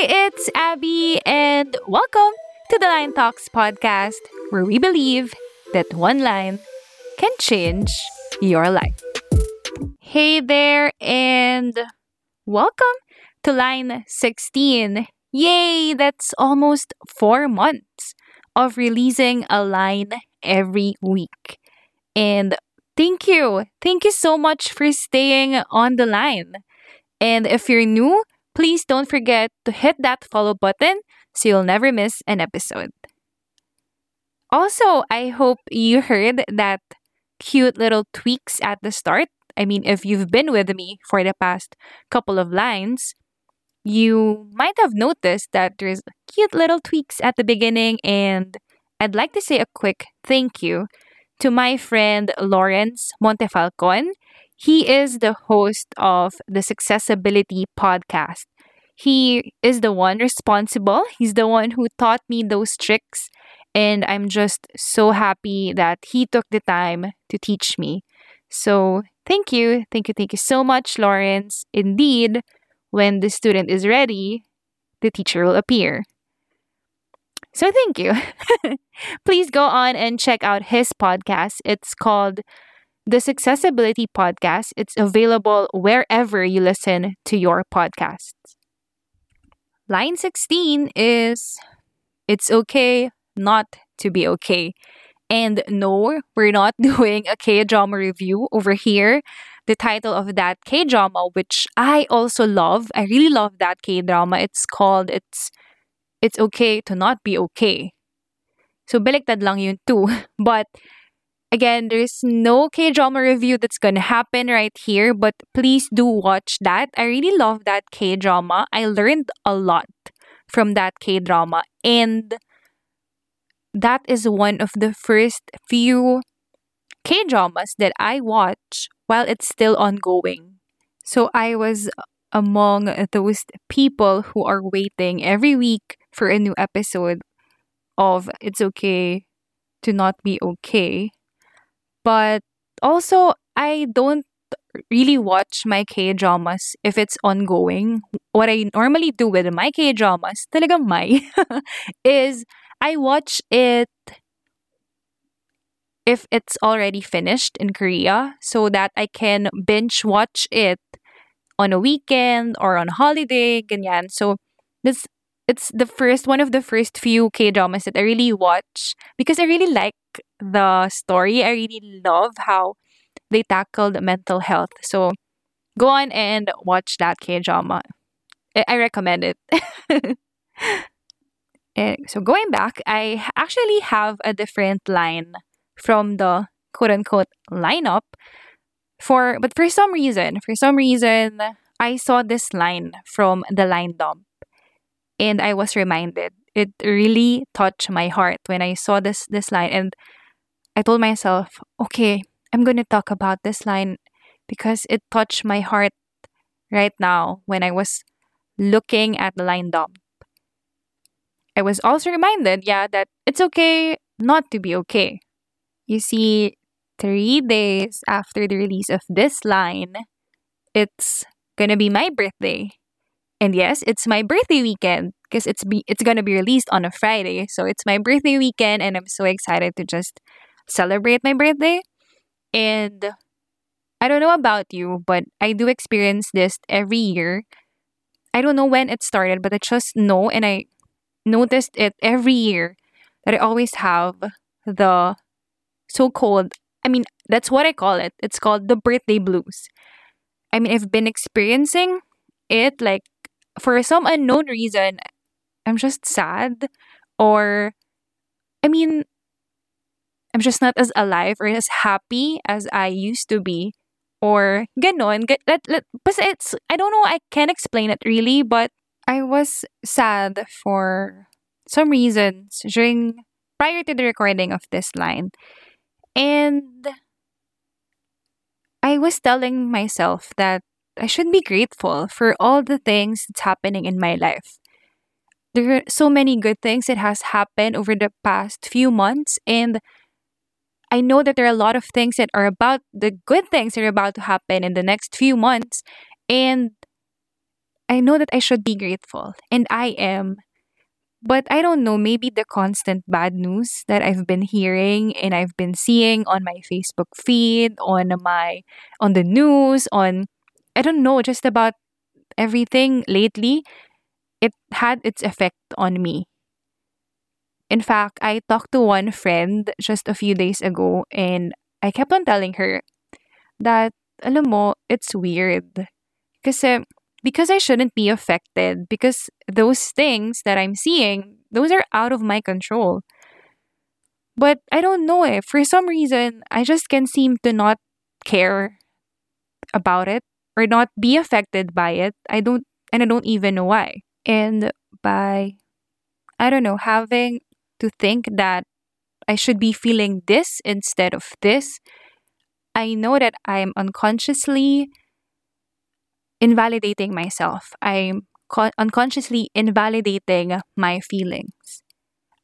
It's Abby, and welcome to the Line Talks podcast, where we believe that one line can change your life. Hey there, and welcome to line 16. Yay, that's almost four months of releasing a line every week. And thank you. Thank you so much for staying on the line. And if you're new, please don't forget to hit that follow button so you'll never miss an episode. Also, I hope you heard that cute little tweaks at the start. I mean, if you've been with me for the past couple of lines, you might have noticed that there's cute little tweaks at the beginning, and I'd like to say a quick thank you to my friend Lawrence Montefalcon. He is the host of the Successibility podcast. He is the one responsible. He's the one who taught me those tricks. And I'm just so happy that he took the time to teach me. So, thank you. Thank you. Thank you so much, Lawrence. Indeed, when the student is ready, the teacher will appear. So, thank you. Please go on and check out his podcast. It's called the Successibility Podcast. It's available wherever you listen to your podcasts. Line 16 is It's okay not to be okay. And no, we're not doing a K drama review over here. The title of that K drama, which I also love, I really love that K drama. It's called It's It's Okay to Not Be Okay. So baliktad lang yun too. But again, there's no K drama review that's gonna happen right here, but please do watch that. I really love that K drama. I learned a lot from that K drama, and that is one of the first few K dramas that I watch while it's still ongoing. So I was among those people who are waiting every week for a new episode of It's Okay to Not Be Okay but also, I don't really watch my K dramas if it's ongoing. What I normally do with my K dramas, talagang my, is I watch it if it's already finished in Korea so that I can binge watch it on a weekend or on holiday, ganyan. So this it's the first one of the first few K dramas that I really watch because I really like the story. I really love how they tackled mental health. So go on and watch that K drama. I recommend it. Eh, so going back, I actually have a different line from the quote unquote lineup for but for some reason, for some reason I saw this line from the line dump and I was reminded. It really touched my heart when I saw this this line and I told myself, okay, I'm going to talk about this line because it touched my heart right now when I was looking at the line dump. I was also reminded, yeah, that it's okay not to be okay. You see, three days after the release of this line, it's gonna be my birthday. And yes, it's my birthday weekend because it's be it's gonna be released on a Friday. So it's my birthday weekend and I'm so excited to just celebrate my birthday. And I don't know about you, but I do experience this every year. I don't know when it started, but I just know and I noticed it every year that I always have the so called, I mean, that's what I call it. It's called the birthday blues. I mean, I've been experiencing it like for some unknown reason. I'm just sad or I mean, I'm just not as alive or as happy as I used to be. Or ganon. Let, let, but it's, I don't know, I can't explain it really, but I was sad for some reasons during, prior to the recording of this line. And I was telling myself that I should be grateful for all the things that's happening in my life. There are so many good things that has happened over the past few months and I know that there are a lot of things that are about the good things that are about to happen in the next few months. And I know that I should be grateful, and I am. But I don't know, maybe the constant bad news that I've been hearing and I've been seeing on my Facebook feed, on my on the news, on I don't know, just about everything lately, it had its effect on me. In fact, I talked to one friend just a few days ago and I kept on telling her that, alam mo, it's weird. Kasi, because I shouldn't be affected, because those things that I'm seeing, those are out of my control. But I don't know eh. For some reason, I just can seem to not care about it or not be affected by it. I don't, and I don't even know why. And by, I don't know, having to think that I should be feeling this instead of this, I know that I'm unconsciously invalidating myself. I'm co- unconsciously invalidating my feelings.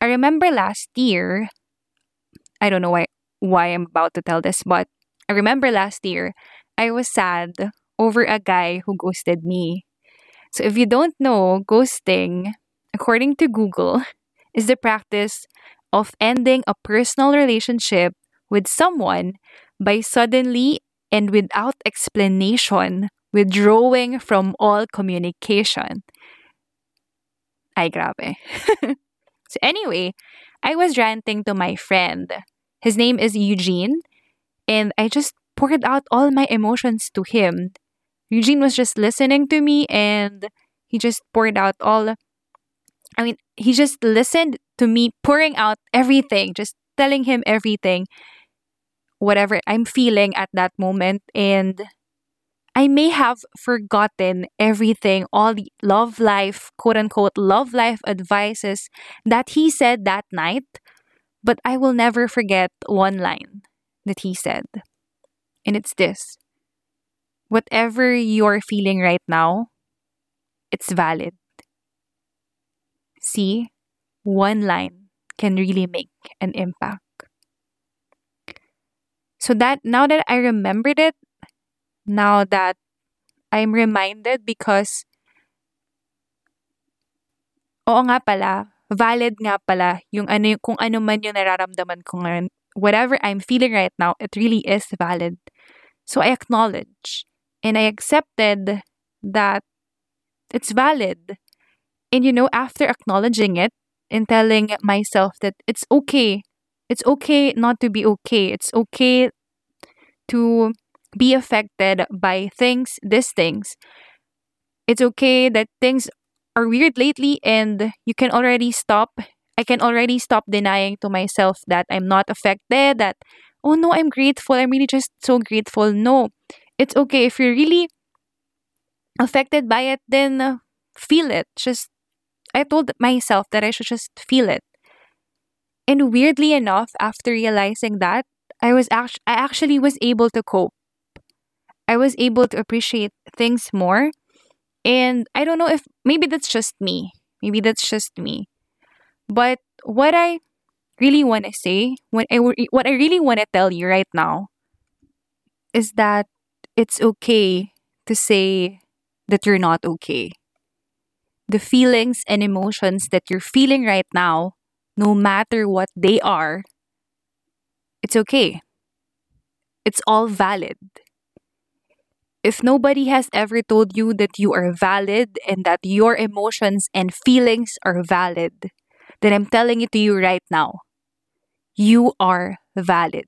I remember last year, I don't know why why I'm about to tell this, but I remember last year I was sad over a guy who ghosted me. So if you don't know, ghosting, according to Google, is the practice of ending a personal relationship with someone by suddenly and without explanation withdrawing from all communication. Ay, grabe. so anyway, I was ranting to my friend. His name is Eugene, and I just poured out all my emotions to him. Eugene was just listening to me and he just poured out all I mean, he just listened to me pouring out everything, just telling him everything, whatever I'm feeling at that moment. And I may have forgotten everything, all the love life, quote unquote, love life advices that he said that night, but I will never forget one line that he said. And it's this whatever you're feeling right now, it's valid. See, one line can really make an impact. So that now that I remembered it, now that I'm reminded because Oo nga pala, valid nga pala yung ano kung ano man yung nararamdaman ko ngayon. Whatever I'm feeling right now, it really is valid. So I acknowledge and I accepted that it's valid. And you know, after acknowledging it and telling myself that it's okay, it's okay not to be okay, it's okay to be affected by things, these things. It's okay that things are weird lately and you can already stop. I can already stop denying to myself that I'm not affected, that, oh no, I'm grateful. I'm really just so grateful. No, it's okay. If you're really affected by it, then uh, feel it. Just I told myself that I should just feel it. And weirdly enough, after realizing that, I was act- I actually was able to cope. I was able to appreciate things more. And I don't know if maybe that's just me. Maybe that's just me. But what I really want to say, what I what I really want to tell you right now is that it's okay to say that you're not okay the feelings and emotions that you're feeling right now, no matter what they are, it's okay. It's all valid. If nobody has ever told you that you are valid and that your emotions and feelings are valid, then I'm telling it to you right now. You are valid.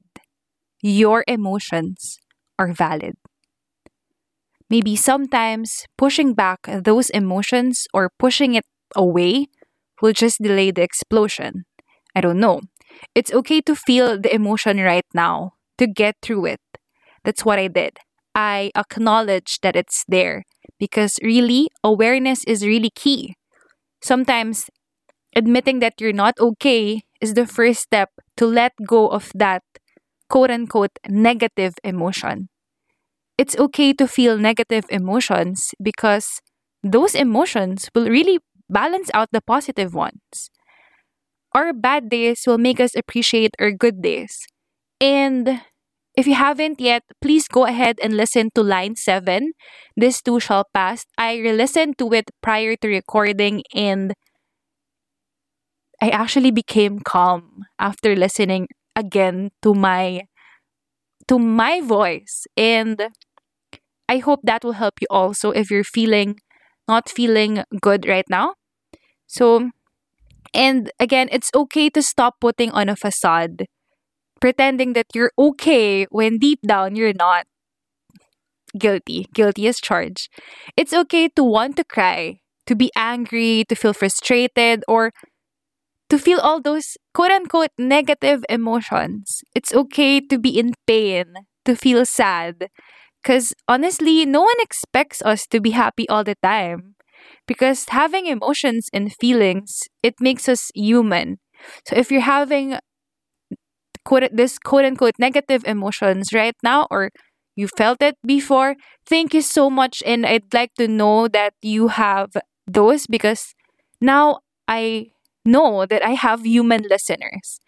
Your emotions are valid. Maybe sometimes pushing back those emotions or pushing it away will just delay the explosion. I don't know. It's okay to feel the emotion right now, to get through it. That's what I did. I acknowledge that it's there because really, awareness is really key. Sometimes admitting that you're not okay is the first step to let go of that quote unquote negative emotion it's okay to feel negative emotions because those emotions will really balance out the positive ones. Our bad days will make us appreciate our good days. And if you haven't yet, please go ahead and listen to line 7. This too shall pass. I re-listened to it prior to recording and I actually became calm after listening again to my to my voice and I hope that will help you also if you're feeling not feeling good right now. So and again, it's okay to stop putting on a facade, pretending that you're okay when deep down you're not. Guilty. Guilty as charged. It's okay to want to cry, to be angry, to feel frustrated, or to feel all those quote unquote negative emotions. It's okay to be in pain, to feel sad. Because honestly, no one expects us to be happy all the time. Because having emotions and feelings, it makes us human. So if you're having quote this quote unquote negative emotions right now or you felt it before, thank you so much. And I'd like to know that you have those because now I know that I have human listeners.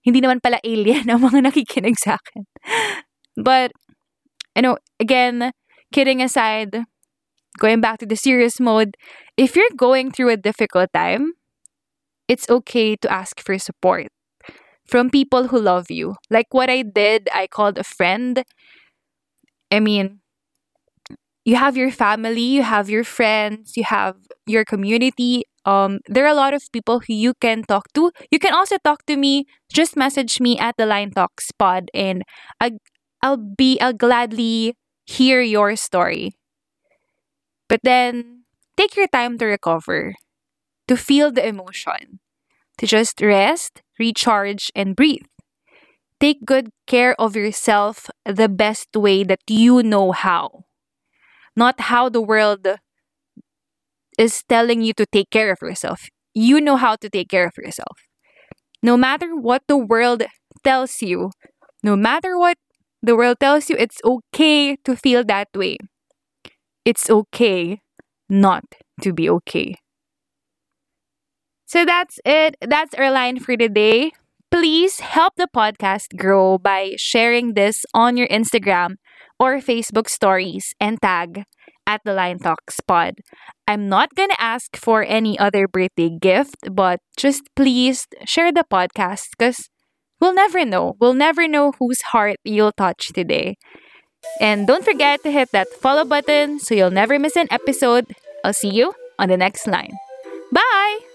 Hindi naman pala alien ang mga nakikinig sa akin. But, you know, again, kidding aside, going back to the serious mode, if you're going through a difficult time, it's okay to ask for support from people who love you. Like what I did, I called a friend. I mean, you have your family, you have your friends, you have your community, um, there are a lot of people who you can talk to. You can also talk to me. Just message me at the Line Talks pod, and I, I'll be I'll gladly hear your story. But then take your time to recover, to feel the emotion, to just rest, recharge, and breathe. Take good care of yourself the best way that you know how, not how the world is telling you to take care of yourself. You know how to take care of yourself. No matter what the world tells you, no matter what the world tells you, it's okay to feel that way. It's okay not to be okay. So that's it. That's our line for today. Please help the podcast grow by sharing this on your Instagram or Facebook stories and tag at the Line Talks pod. I'm not gonna ask for any other birthday gift, but just please share the podcast because we'll never know. We'll never know whose heart you'll touch today. And don't forget to hit that follow button so you'll never miss an episode. I'll see you on the next line. Bye!